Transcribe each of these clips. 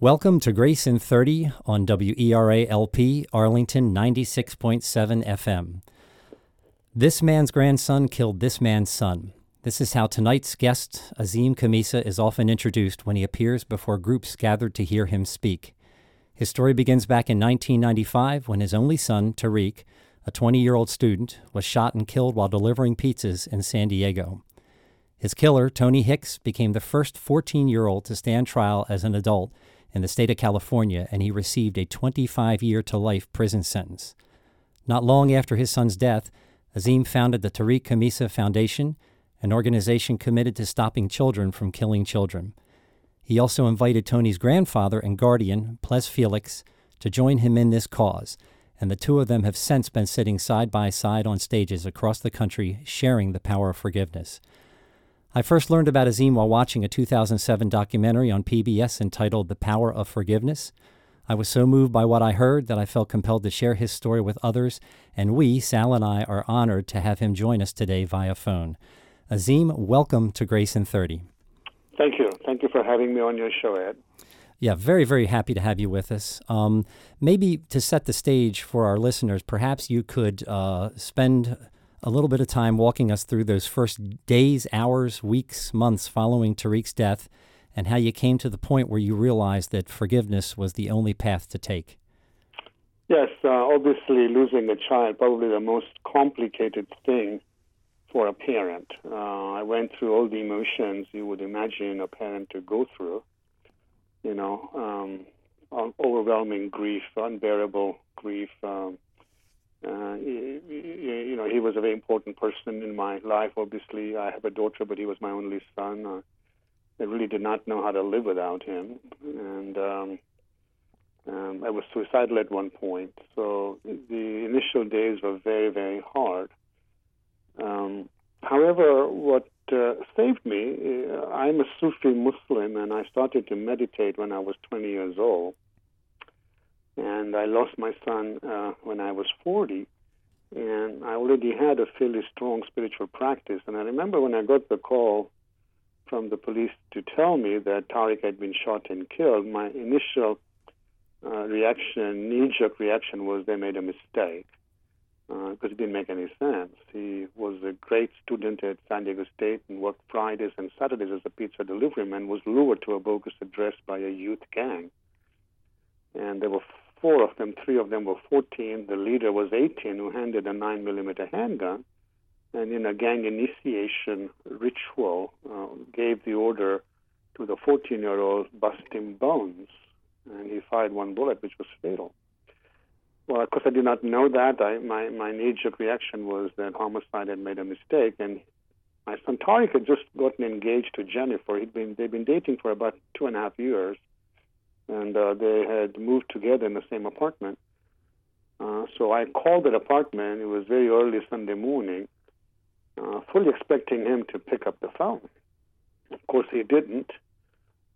Welcome to Grace in 30 on WERA LP, Arlington 96.7 FM. This man's grandson killed this man's son. This is how tonight's guest, Azim Khamisa, is often introduced when he appears before groups gathered to hear him speak. His story begins back in 1995 when his only son, Tariq, a 20 year old student, was shot and killed while delivering pizzas in San Diego. His killer, Tony Hicks, became the first 14 year old to stand trial as an adult in the state of California, and he received a 25 year to life prison sentence. Not long after his son's death, Azim founded the Tariq Khamisa Foundation, an organization committed to stopping children from killing children. He also invited Tony's grandfather and guardian, Ples Felix, to join him in this cause, and the two of them have since been sitting side by side on stages across the country sharing the power of forgiveness. I first learned about Azim while watching a 2007 documentary on PBS entitled The Power of Forgiveness. I was so moved by what I heard that I felt compelled to share his story with others, and we, Sal and I, are honored to have him join us today via phone. Azim, welcome to Grace in 30. Thank you. Thank you for having me on your show, Ed. Yeah, very, very happy to have you with us. Um, maybe to set the stage for our listeners, perhaps you could uh, spend a little bit of time walking us through those first days, hours, weeks, months following Tariq's death and how you came to the point where you realized that forgiveness was the only path to take. Yes, uh, obviously, losing a child, probably the most complicated thing for a parent. Uh, I went through all the emotions you would imagine a parent to go through. You know, um, overwhelming grief, unbearable grief, um, uh, you, you know, he was a very important person in my life. Obviously, I have a daughter, but he was my only son. Uh, I really did not know how to live without him, and um, um, I was suicidal at one point. So the initial days were very, very hard. Um, however, what uh, saved me, uh, I'm a Sufi Muslim, and I started to meditate when I was 20 years old and I lost my son uh, when I was 40, and I already had a fairly strong spiritual practice. And I remember when I got the call from the police to tell me that Tariq had been shot and killed, my initial uh, reaction, knee-jerk reaction, was they made a mistake because uh, it didn't make any sense. He was a great student at San Diego State and worked Fridays and Saturdays as a pizza delivery man, was lured to a bogus address by a youth gang. And there were four of them, three of them were 14. The leader was 18, who handed a 9 millimeter handgun, and in a gang initiation ritual, uh, gave the order to the 14 year old, bust him bones. And he fired one bullet, which was fatal. Well, of course, I did not know that. I, my my knee jerk reaction was that homicide had made a mistake, and my son Tariq had just gotten engaged to Jennifer. He'd been they'd been dating for about two and a half years, and uh, they had moved together in the same apartment. Uh, so I called that apartment. It was very early Sunday morning, uh, fully expecting him to pick up the phone. Of course, he didn't.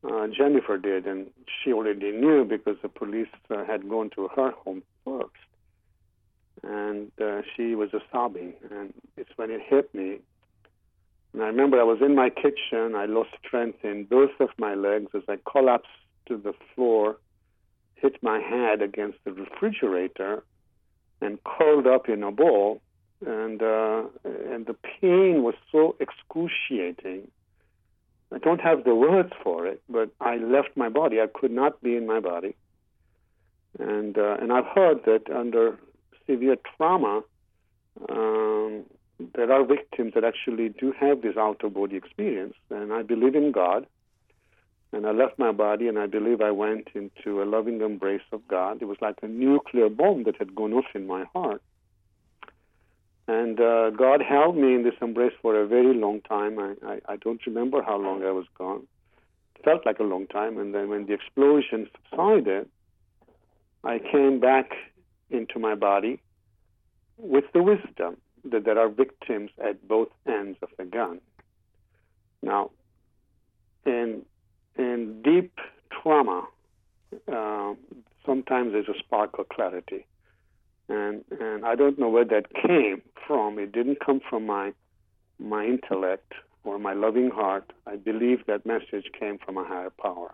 Uh, Jennifer did, and she already knew because the police uh, had gone to her home first. And uh, she was sobbing, and it's when it hit me. And I remember I was in my kitchen. I lost strength in both of my legs as I collapsed to the floor, hit my head against the refrigerator, and curled up in a ball. And uh, and the pain was so excruciating. I don't have the words for it, but I left my body. I could not be in my body. And uh, and I've heard that under severe trauma, um, there are victims that actually do have this out of body experience. And I believe in God. And I left my body, and I believe I went into a loving embrace of God. It was like a nuclear bomb that had gone off in my heart. And uh, God held me in this embrace for a very long time. I, I, I don't remember how long I was gone. It felt like a long time. And then when the explosion subsided, I came back into my body with the wisdom that there are victims at both ends of the gun. Now, in in deep trauma, uh, sometimes there's a spark of clarity. And, and I don't know where that came from. It didn't come from my, my intellect or my loving heart. I believe that message came from a higher power.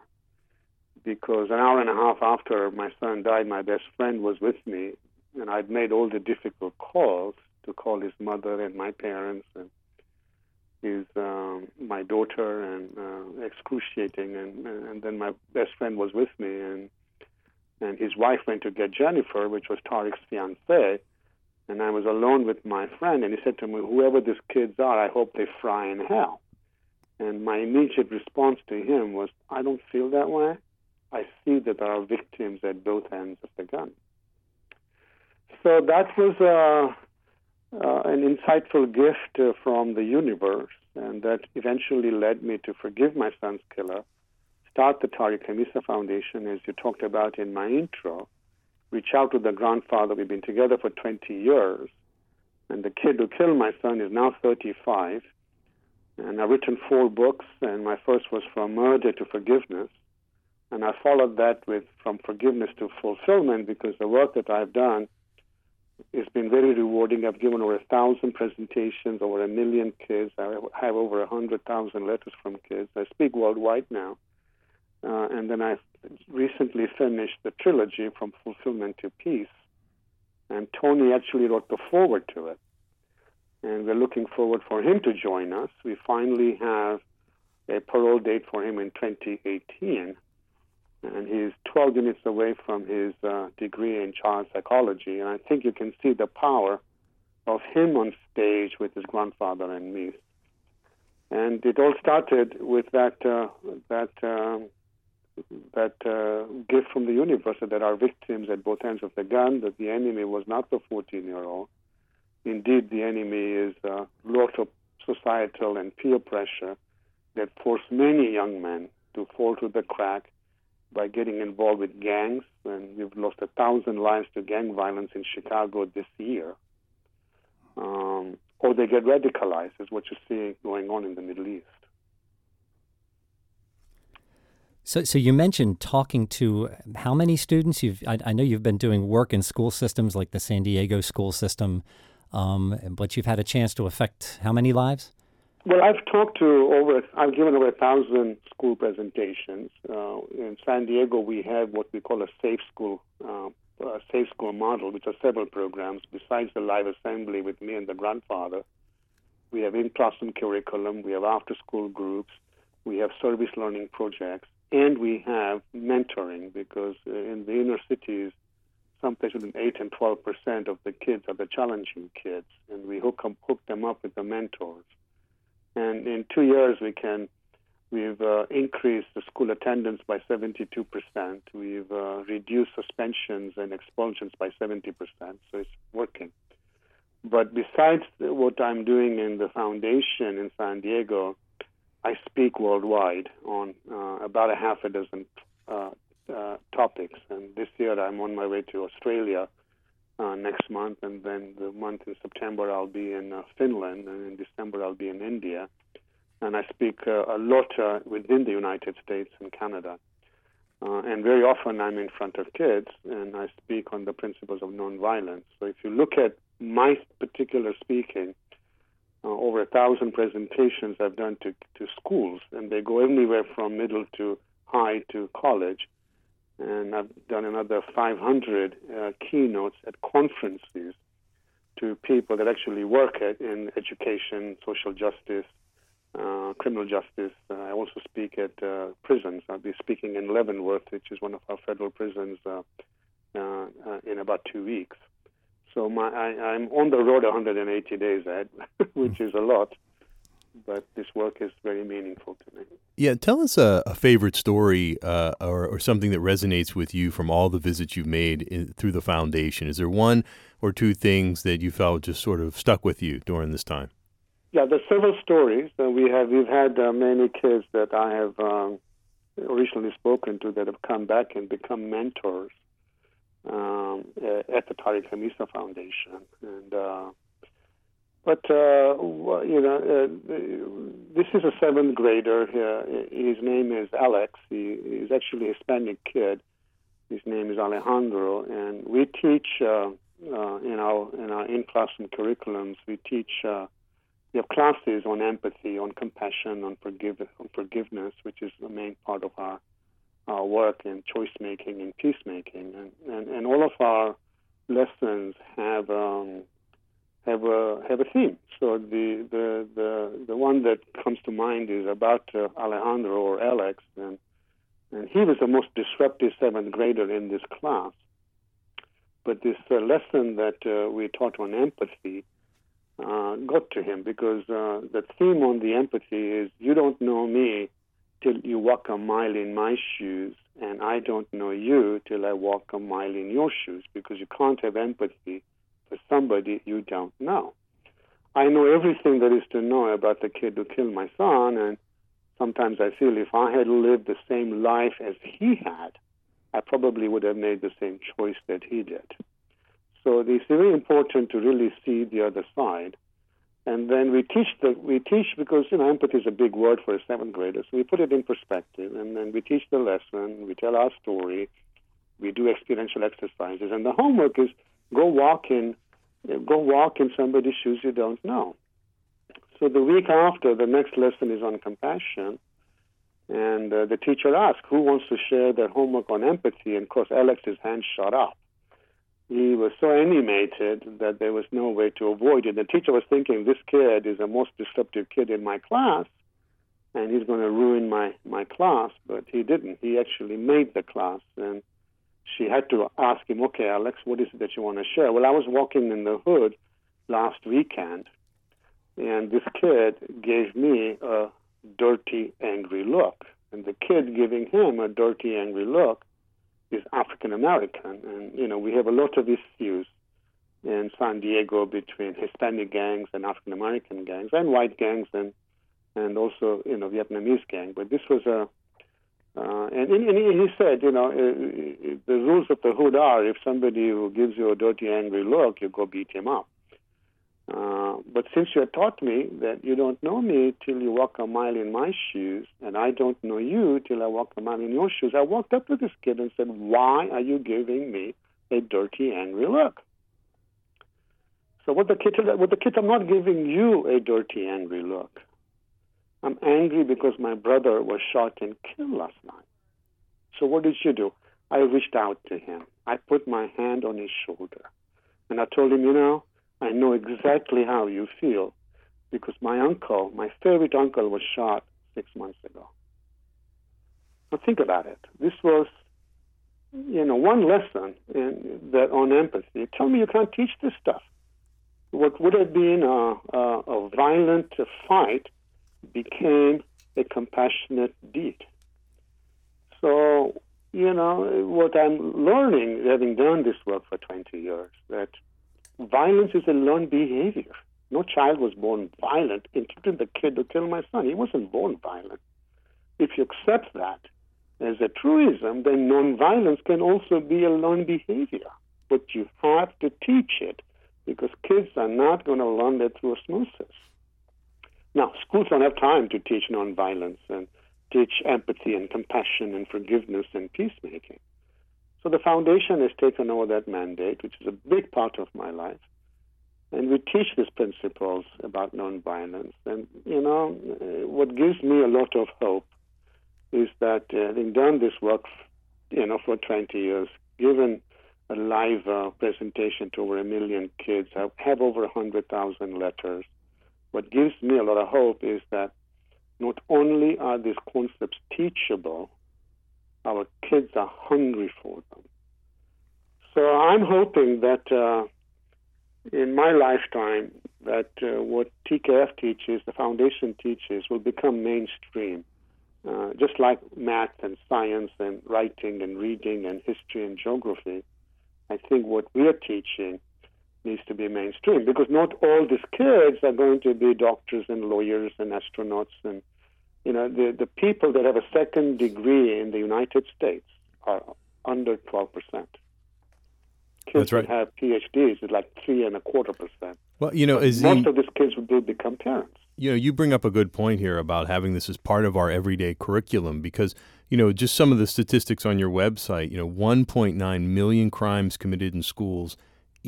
because an hour and a half after my son died, my best friend was with me, and I'd made all the difficult calls to call his mother and my parents and his um, my daughter and uh, excruciating and and then my best friend was with me and and his wife went to get Jennifer, which was Tariq's fiance and I was alone with my friend and he said to me, Whoever these kids are, I hope they fry in hell. And my immediate response to him was, I don't feel that way. I see that there are victims at both ends of the gun. So that was uh, uh, an insightful gift uh, from the universe, and that eventually led me to forgive my son's killer, start the Tariq Khamisa Foundation, as you talked about in my intro, reach out to the grandfather. We've been together for 20 years, and the kid who killed my son is now 35. And I've written four books, and my first was From Murder to Forgiveness. And I followed that with From Forgiveness to Fulfillment because the work that I've done it's been very rewarding. I've given over a thousand presentations, over a million kids. I have over a hundred thousand letters from kids. I speak worldwide now. Uh, and then I recently finished the trilogy from Fulfillment to Peace. And Tony actually wrote the foreword to it. And we're looking forward for him to join us. We finally have a parole date for him in 2018 and he's 12 minutes away from his uh, degree in child psychology. And I think you can see the power of him on stage with his grandfather and me. And it all started with that uh, that um, that uh, gift from the universe that our victims at both ends of the gun. That the enemy was not the 14-year-old. Indeed, the enemy is a lot of societal and peer pressure that forced many young men to fall through the crack by getting involved with gangs, and we've lost a thousand lives to gang violence in Chicago this year. Um, or they get radicalized, is what you see going on in the Middle East. So, so you mentioned talking to how many students? You've, I, I know you've been doing work in school systems like the San Diego school system, um, but you've had a chance to affect how many lives? Well, I've talked to over, I've given over a thousand school presentations. Uh, in San Diego, we have what we call a safe school, uh, a safe school model, which are several programs besides the live assembly with me and the grandfather. We have in-classroom curriculum, we have after-school groups, we have service learning projects, and we have mentoring because uh, in the inner cities, some places between 8 and 12 percent of the kids are the challenging kids, and we hook, hook them up with the mentors. And in two years, we can we've uh, increased the school attendance by 72%. We've uh, reduced suspensions and expulsions by 70%. So it's working. But besides what I'm doing in the foundation in San Diego, I speak worldwide on uh, about a half a dozen uh, uh, topics. And this year I'm on my way to Australia uh, next month, and then the month in September I'll be in uh, Finland, and in December I'll be in India. And I speak uh, a lot uh, within the United States and Canada. Uh, and very often I'm in front of kids, and I speak on the principles of nonviolence. So if you look at my particular speaking, uh, over a thousand presentations I've done to, to schools, and they go anywhere from middle to high to college and I've done another 500 uh, keynotes at conferences to people that actually work at, in education, social justice, uh, criminal justice. Uh, I also speak at uh, prisons. I'll be speaking in Leavenworth, which is one of our federal prisons, uh, uh, in about two weeks. So my, I, am on the road 180 days, Ed, which is a lot but this work is very meaningful to me. Yeah, tell us a, a favorite story uh, or, or, something that resonates with you from all the visits you've made in, through the foundation. Is there one or two things that you felt just sort of stuck with you during this time? Yeah, there's several stories. Uh, we have we've had uh, many kids that I have um, originally spoken to that have come back and become mentors um, at the Tariq Khamisa Foundation, and uh, but uh, you know, uh, this is a seventh grader. Uh, his name is Alex. He, he's actually a Hispanic kid. His name is Alejandro, and we teach uh, uh, in our in our in classroom curriculums. We teach. Uh, we have classes on empathy, on compassion, on forgive on forgiveness, which is the main part of our our work in choice making and peacemaking, and, and, and all of our lessons have um, have a have a theme. So the the the the one that comes to mind is about uh, Alejandro or Alex, and and he was the most disruptive seventh grader in this class. But this uh, lesson that uh, we taught on empathy uh, got to him because uh, the theme on the empathy is you don't know me till you walk a mile in my shoes, and I don't know you till I walk a mile in your shoes because you can't have empathy for somebody you don't know. I know everything there is to know about the kid who killed my son, and sometimes I feel if I had lived the same life as he had, I probably would have made the same choice that he did. So it's very important to really see the other side. And then we teach the we teach because you know empathy is a big word for a seventh grader, so we put it in perspective, and then we teach the lesson, we tell our story, we do experiential exercises, and the homework is go walk in go walk in somebody's shoes you don't know. So the week after, the next lesson is on compassion, and uh, the teacher asked who wants to share their homework on empathy, and of course Alex's hand shot up he was so animated that there was no way to avoid it. The teacher was thinking, this kid is the most disruptive kid in my class, and he's going to ruin my, my class, but he didn't. He actually made the class, and she had to ask him, okay, Alex, what is it that you want to share? Well, I was walking in the hood last weekend, and this kid gave me a dirty, angry look. And the kid giving him a dirty, angry look is African American, and you know we have a lot of issues in San Diego between Hispanic gangs and African American gangs, and white gangs, and and also you know Vietnamese gang. But this was a uh, and, and he said, you know, uh, the rules of the hood are if somebody who gives you a dirty, angry look, you go beat him up. Uh, but since you taught me that you don't know me till you walk a mile in my shoes, and I don't know you till I walk a mile in your shoes, I walked up to this kid and said, Why are you giving me a dirty, angry look? So what the kid what the kid I'm not giving you a dirty, angry look. I'm angry because my brother was shot and killed last night. So what did you do? I reached out to him. I put my hand on his shoulder. And I told him, you know, I know exactly how you feel because my uncle, my favorite uncle, was shot six months ago. Now think about it. This was, you know, one lesson in, that on empathy. Tell me you can't teach this stuff. What would have been a, a, a violent fight became a compassionate deed. So, you know, what I'm learning, having done this work for 20 years, that violence is a learned behavior. No child was born violent, including the kid who killed my son. He wasn't born violent. If you accept that as a truism, then nonviolence can also be a learned behavior. But you have to teach it because kids are not going to learn that through osmosis. Now, schools don't have time to teach nonviolence and teach empathy and compassion and forgiveness and peacemaking. So the foundation has taken over that mandate, which is a big part of my life. And we teach these principles about nonviolence. And, you know, what gives me a lot of hope is that uh, having done this work, you know, for 20 years, given a live uh, presentation to over a million kids, I have over 100,000 letters. What gives me a lot of hope is that not only are these concepts teachable, our kids are hungry for them. So I'm hoping that uh, in my lifetime, that uh, what TKF teaches, the foundation teaches, will become mainstream. Uh, just like math and science and writing and reading and history and geography, I think what we are teaching needs to be mainstream because not all these kids are going to be doctors and lawyers and astronauts and you know, the, the people that have a second degree in the United States are under 12%. Kids That's right. that have PhDs is like three and a quarter percent. Well, you know, most in, of these kids will become parents. You know, you bring up a good point here about having this as part of our everyday curriculum because, you know, just some of the statistics on your website, you know, 1.9 million crimes committed in schools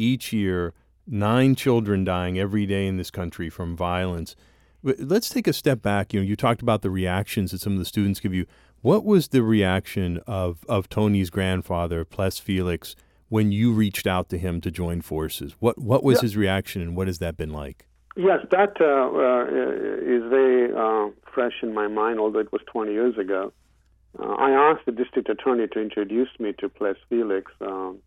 each year, nine children dying every day in this country from violence. Let's take a step back. You know, you talked about the reactions that some of the students give you. What was the reaction of, of Tony's grandfather, Ples Felix, when you reached out to him to join forces? What what was yeah. his reaction, and what has that been like? Yes, that uh, uh, is very uh, fresh in my mind, although it was 20 years ago. Uh, I asked the district attorney to introduce me to Ples Felix, um,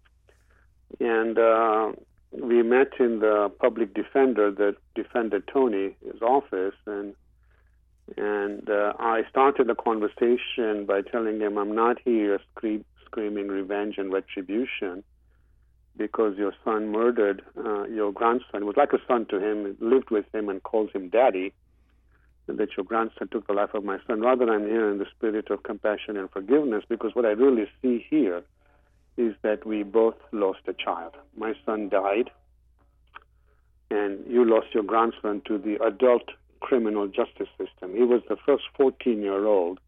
and uh, we met in the public defender that defended Tony, his office, and and uh, I started the conversation by telling him, I'm not here scream, screaming revenge and retribution because your son murdered uh, your grandson. It was like a son to him, lived with him, and calls him daddy. And that your grandson took the life of my son. Rather, I'm here in the spirit of compassion and forgiveness because what I really see here is that we both lost a child. My son died, and you lost your grandson to the adult criminal justice system. He was the first 14 year old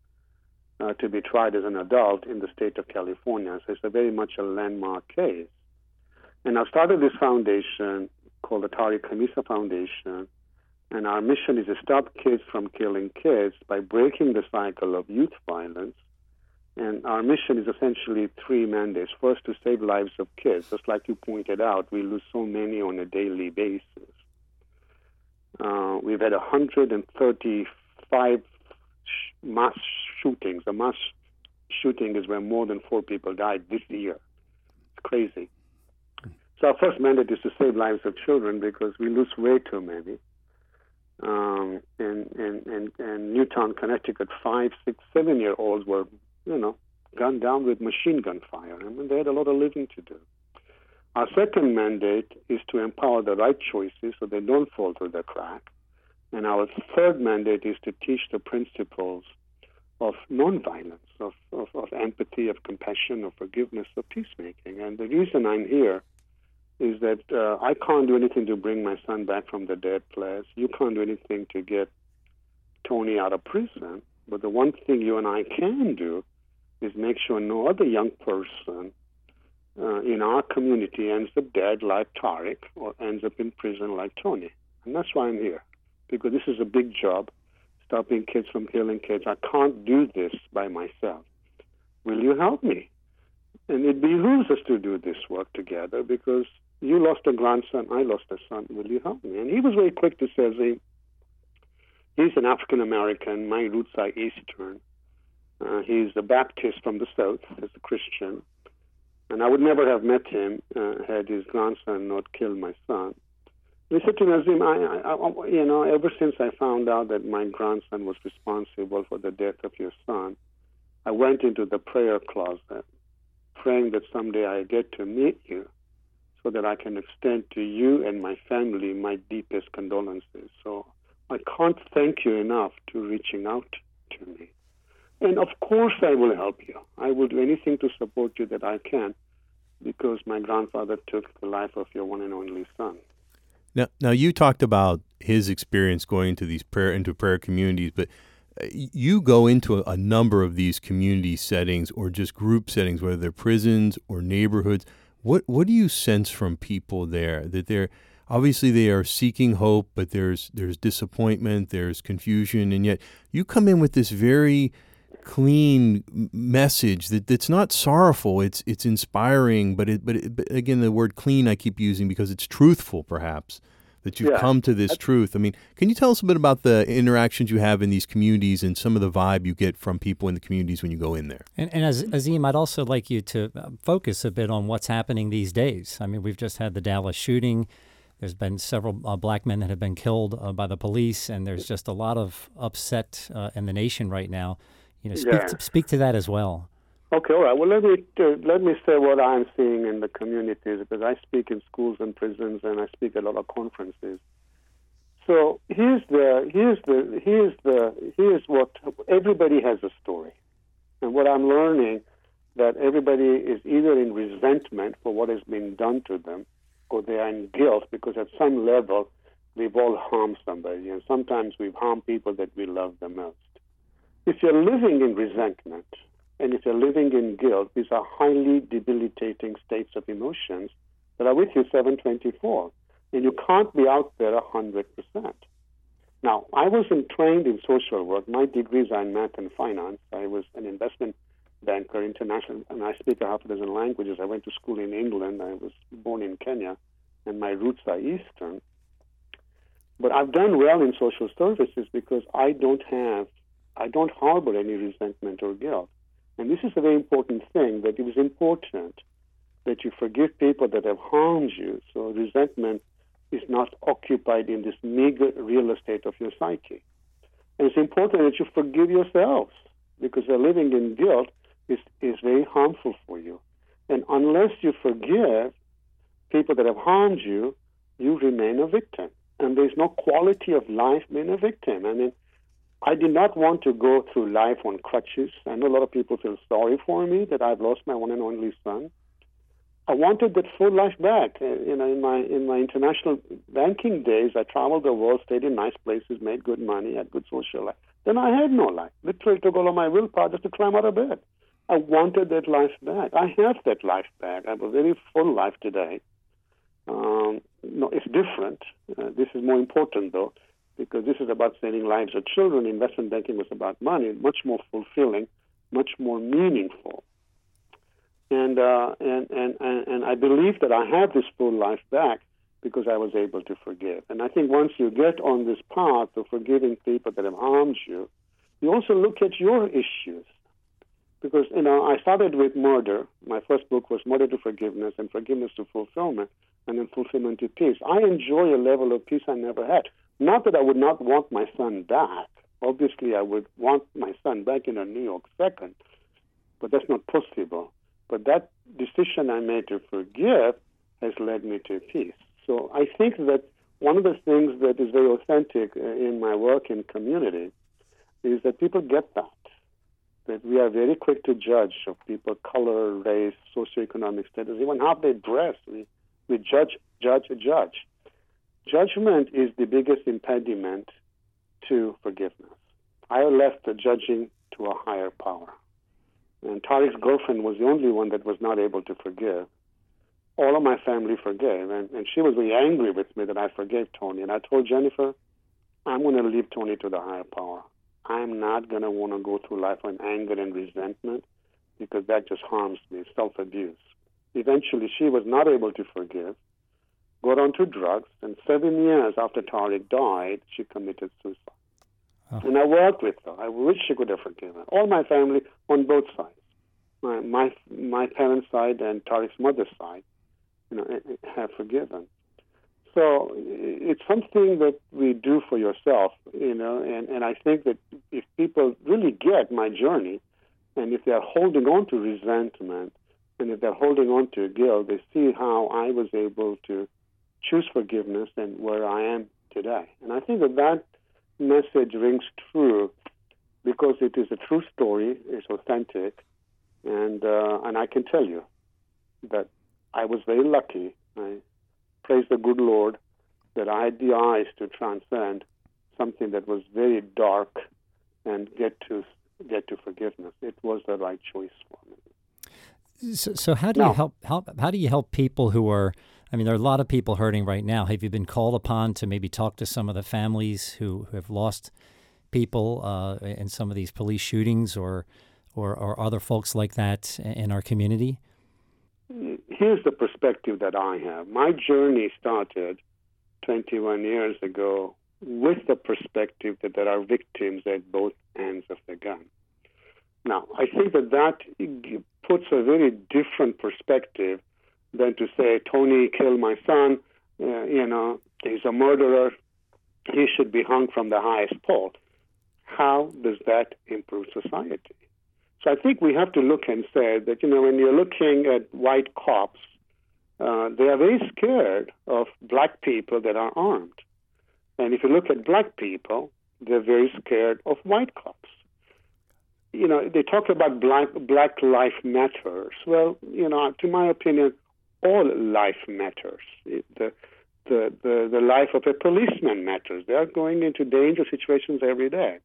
uh, to be tried as an adult in the state of California. So it's a very much a landmark case. And I've started this foundation called the Tariq Khamisa Foundation. And our mission is to stop kids from killing kids by breaking the cycle of youth violence. And our mission is essentially three mandates. First, to save lives of kids. Just like you pointed out, we lose so many on a daily basis. Uh, we've had 135 mass shootings. A mass shooting is where more than four people died this year. It's crazy. So our first mandate is to save lives of children because we lose way too many. Um, and, and, and, and Newtown, Connecticut, five, six, seven year olds were, you know, gunned down with machine gun fire. I mean, they had a lot of living to do. Our second mandate is to empower the right choices so they don't fall through the crack. And our third mandate is to teach the principles of nonviolence, of, of, of empathy, of compassion, of forgiveness, of peacemaking. And the reason I'm here is that uh, I can't do anything to bring my son back from the dead place. You can't do anything to get Tony out of prison. But the one thing you and I can do is make sure no other young person uh, in our community ends up dead like Tariq or ends up in prison like Tony. And that's why I'm here, because this is a big job, stopping kids from killing kids. I can't do this by myself. Will you help me? And it behooves us to do this work together because you lost a grandson, I lost a son. Will you help me? And he was very quick to say, he's an African American. My roots are Eastern. Uh, he's a Baptist from the South, as a Christian. And I would never have met him uh, had his grandson not killed my son. He said to Nazim, I, I, I, you know, ever since I found out that my grandson was responsible for the death of your son, I went into the prayer closet, praying that someday I get to meet you so that I can extend to you and my family my deepest condolences. So I can't thank you enough to reaching out to me. And of course, I will help you. I will do anything to support you that I can because my grandfather took the life of your one and only son. Now, now you talked about his experience going into these prayer into prayer communities, but uh, you go into a, a number of these community settings or just group settings, whether they're prisons or neighborhoods. What what do you sense from people there that they're obviously they are seeking hope, but there's there's disappointment, there's confusion, and yet you come in with this very clean message that that's not sorrowful. It's it's inspiring, but it, but, it, but again, the word clean I keep using because it's truthful, perhaps that you've yeah. come to this truth. I mean, can you tell us a bit about the interactions you have in these communities and some of the vibe you get from people in the communities when you go in there? And, and as Azim, I'd also like you to uh, focus a bit on what's happening these days. I mean, we've just had the Dallas shooting. There's been several uh, black men that have been killed uh, by the police, and there's just a lot of upset uh, in the nation right now. You know, speak, yeah. to, speak to that as well. Okay, all right. Well, let me uh, let me say what I'm seeing in the communities because I speak in schools and prisons, and I speak at a lot of conferences. So here's the here's the here's the here's what everybody has a story, and what I'm learning that everybody is either in resentment for what has been done to them, or they are in guilt because at some level we've all harmed somebody, and sometimes we've harmed people that we love the most. If you're living in resentment and if you're living in guilt, these are highly debilitating states of emotions that are with you 724. And you can't be out there 100%. Now, I wasn't trained in social work. My degrees are in math and finance. I was an investment banker, international, and I speak a half a dozen languages. I went to school in England. I was born in Kenya, and my roots are Eastern. But I've done well in social services because I don't have, I don't harbor any resentment or guilt. And this is a very important thing that it is important that you forgive people that have harmed you. So resentment is not occupied in this meager real estate of your psyche. And it's important that you forgive yourselves because living in guilt is, is very harmful for you. And unless you forgive people that have harmed you, you remain a victim. And there's no quality of life being a victim. I mean, I did not want to go through life on crutches. I know a lot of people feel sorry for me that I've lost my one and only son. I wanted that full life back. Uh, you know, in my in my international banking days, I traveled the world, stayed in nice places, made good money, had good social life. Then I had no life. Literally took all of my willpower just to climb out of bed. I wanted that life back. I have that life back. I have a very full life today. Um, no, it's different. Uh, this is more important though, because this is about saving lives of children. Investment banking was about money, much more fulfilling, much more meaningful. And, uh, and, and, and, and I believe that I have this full life back because I was able to forgive. And I think once you get on this path of forgiving people that have harmed you, you also look at your issues. Because, you know, I started with murder. My first book was Murder to Forgiveness and Forgiveness to Fulfillment, and then Fulfillment to Peace. I enjoy a level of peace I never had. Not that I would not want my son back. Obviously, I would want my son back in a New York second, but that's not possible. But that decision I made to forgive has led me to peace. So I think that one of the things that is very authentic uh, in my work in community is that people get that. That we are very quick to judge of people, color, race, socioeconomic status, even how they dress. We, we judge, judge, judge. Judgment is the biggest impediment to forgiveness. I left the judging to a higher power. And Tariq's girlfriend was the only one that was not able to forgive. All of my family forgave, and, and she was very angry with me that I forgave Tony. And I told Jennifer, I'm going to leave Tony to the higher power. I'm not going to want to go through life with anger and resentment because that just harms me, self abuse. Eventually, she was not able to forgive, got onto drugs, and seven years after Tariq died, she committed suicide. Oh. And I worked with her. I wish she could have forgiven. All my family on both sides, my my, my parents' side and Tariq's mother's side, you know, eh, eh, have forgiven. So it's something that we do for yourself, you know, and, and I think that if people really get my journey, and if they're holding on to resentment, and if they're holding on to guilt, they see how I was able to choose forgiveness and where I am today. And I think that that message rings true because it is a true story, it's authentic, and uh, and I can tell you that I was very lucky. I praise the good Lord that I had the eyes to transcend something that was very dark and get to get to forgiveness. It was the right choice for me. So, so how do you help, help? How do you help people who are I mean, there are a lot of people hurting right now. Have you been called upon to maybe talk to some of the families who, who have lost people uh, in some of these police shootings or, or, or other folks like that in our community? Here's the perspective that I have. My journey started 21 years ago with the perspective that there are victims at both ends of the gun. Now, I think that that puts a very different perspective than to say Tony killed my son. Uh, you know, he's a murderer. He should be hung from the highest pole. How does that improve society? So I think we have to look and say that you know when you're looking at white cops, uh, they are very scared of black people that are armed, and if you look at black people, they're very scared of white cops you know, they talk about black black life matters. Well, you know, to my opinion, all life matters. The, the, the, the life of a policeman matters. They are going into dangerous situations every day.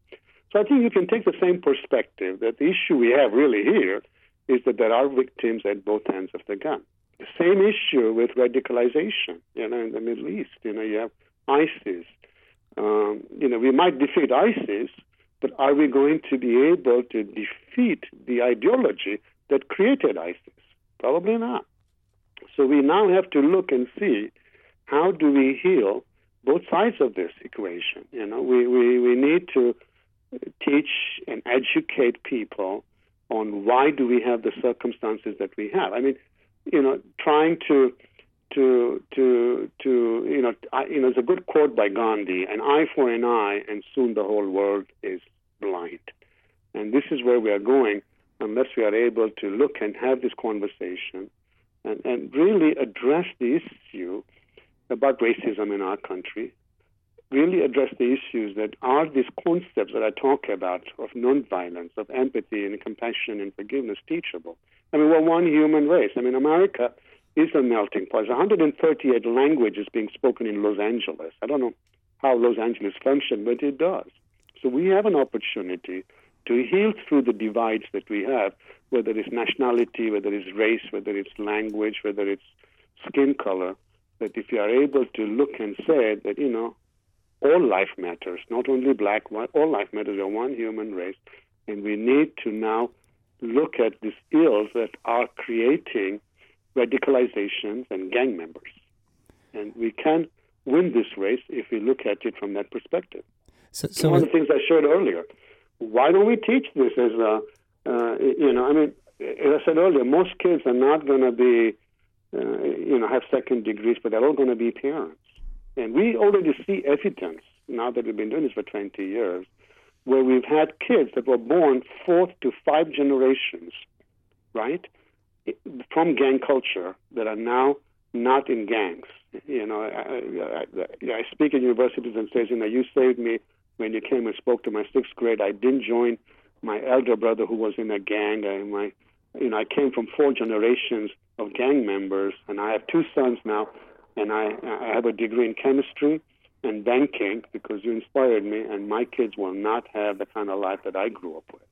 So I think you can take the same perspective that the issue we have really here is that there are victims at both ends of the gun. The same issue with radicalization, you know, in the Middle East. You know, you have ISIS, Um, you know, we might defeat ISIS, but are we going to be able to defeat the ideology that created ISIS? Probably not. So we now have to look and see how do we heal both sides of this equation. You know, we, we, we need to teach and educate people on why do we have the circumstances that we have. I mean, you know, trying to to to to you know, I, you know, there's a good quote by Gandhi: "An eye for an eye, and soon the whole world is blind." And this is where we are going unless we are able to look and have this conversation and, and really address the issue about racism in our country, really address the issues that are these concepts that I talk about of nonviolence, of empathy and compassion and forgiveness teachable. I mean, we're one human race. I mean, America is a melting pot. There's 138 languages being spoken in Los Angeles. I don't know how Los Angeles functions, but it does. So we have an opportunity to heal through the divides that we have, whether it's nationality, whether it's race, whether it's language, whether it's skin color, that if you are able to look and say that, you know, all life matters, not only black, white, all life matters, we're one human race, and we need to now look at these ills that are creating radicalizations and gang members. And we can win this race if we look at it from that perspective. So, so one of the things I showed earlier, why don't we teach this as a, uh, you know, I mean, as I said earlier, most kids are not going to be uh, you know, have second degrees, but they're all going to be parents. And we already see evidence now that we've been doing this for 20 years, where we've had kids that were born fourth to five generations, right, from gang culture that are now not in gangs. You know, I, I, I speak in universities and says, you know, you saved me when you came and spoke to my sixth grade. I didn't join my elder brother who was in a gang. I, my, you know, I came from four generations of gang members, and I have two sons now, and I, I have a degree in chemistry and banking because you inspired me, and my kids will not have the kind of life that I grew up with.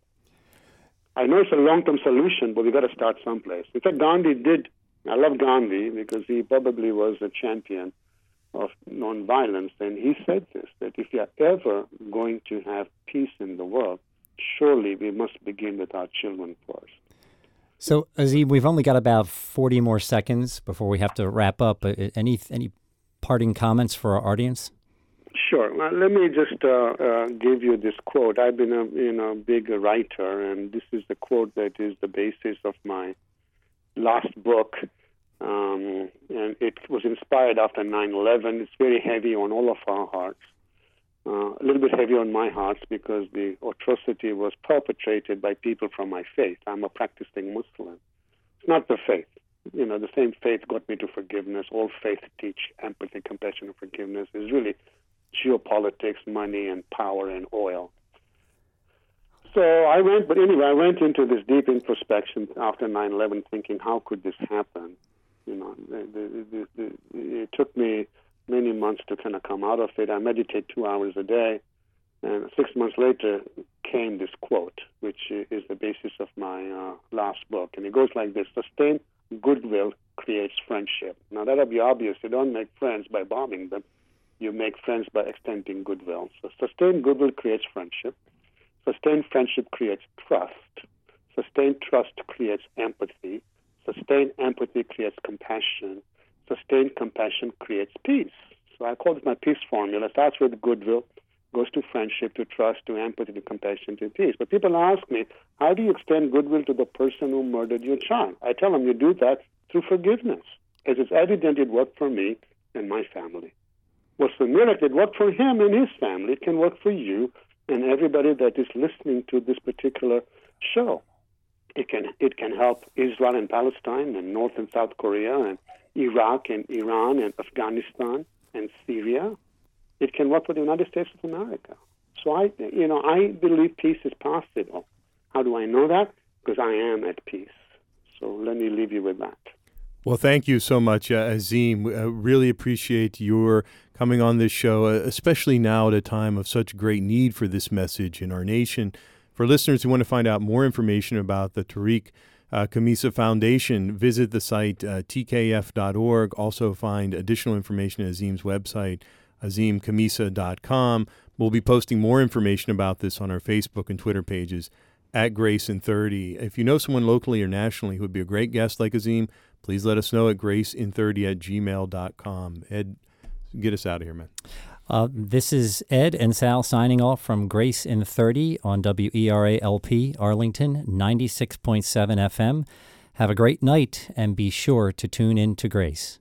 I know it's a long-term solution, but we got to start someplace. In fact, Gandhi did. I love Gandhi because he probably was a champion of nonviolence, and he said this: that if you are ever going to have peace in the world, surely we must begin with our children first. So, Azim, we've only got about 40 more seconds before we have to wrap up. Uh, any any parting comments for our audience? Sure. Well, let me just uh, uh, give you this quote. I've been a you know big writer, and this is the quote that is the basis of my last book. Um, and it was inspired after 9/11. It's very heavy on all of our hearts uh, a little bit heavy on my heart because the atrocity was perpetrated by people from my faith. I'm a practicing Muslim. It's not the faith. You know, the same faith got me to forgiveness. All faith teach empathy, compassion, and forgiveness. Is really geopolitics, money, and power and oil. So I went, but anyway, I went into this deep introspection after 9/11, thinking, how could this happen? You know, the, the, the, it took me many months to kind of come out of it. I meditate two hours a day. And six months later came this quote, which is the basis of my uh, last book. And it goes like this Sustained goodwill creates friendship. Now, that'll be obvious. You don't make friends by bombing them, you make friends by extending goodwill. So, sustained goodwill creates friendship. Sustained friendship creates trust. Sustained trust creates empathy. Sustained empathy creates compassion sustained compassion creates peace. So I call this my peace formula. It starts with goodwill, goes to friendship, to trust, to empathy, to compassion, to peace. But people ask me, how do you extend goodwill to the person who murdered your child? I tell them you do that through forgiveness, as it's evident it worked for me and my family. What's the miracle? It worked for him and his family. It can work for you and everybody that is listening to this particular show. It can it can help Israel and Palestine and North and South Korea and Iraq and Iran and Afghanistan and Syria. It can work for the United States of America. So I, you know, I believe peace is possible. How do I know that? Because I am at peace. So let me leave you with that. Well, thank you so much, uh, Azim. I uh, really appreciate your coming on this show, uh, especially now at a time of such great need for this message in our nation. For listeners who want to find out more information about the Tariq uh, Khamisa Foundation, visit the site uh, tkf.org. Also, find additional information at Azim's website azimkhamisa.com. We'll be posting more information about this on our Facebook and Twitter pages at Grace in 30. If you know someone locally or nationally who would be a great guest like Azim, please let us know at graceinthirty at gmail.com. Ed, get us out of here, man. Uh, this is Ed and Sal signing off from Grace in 30 on WERALP Arlington 96.7 FM. Have a great night and be sure to tune in to Grace.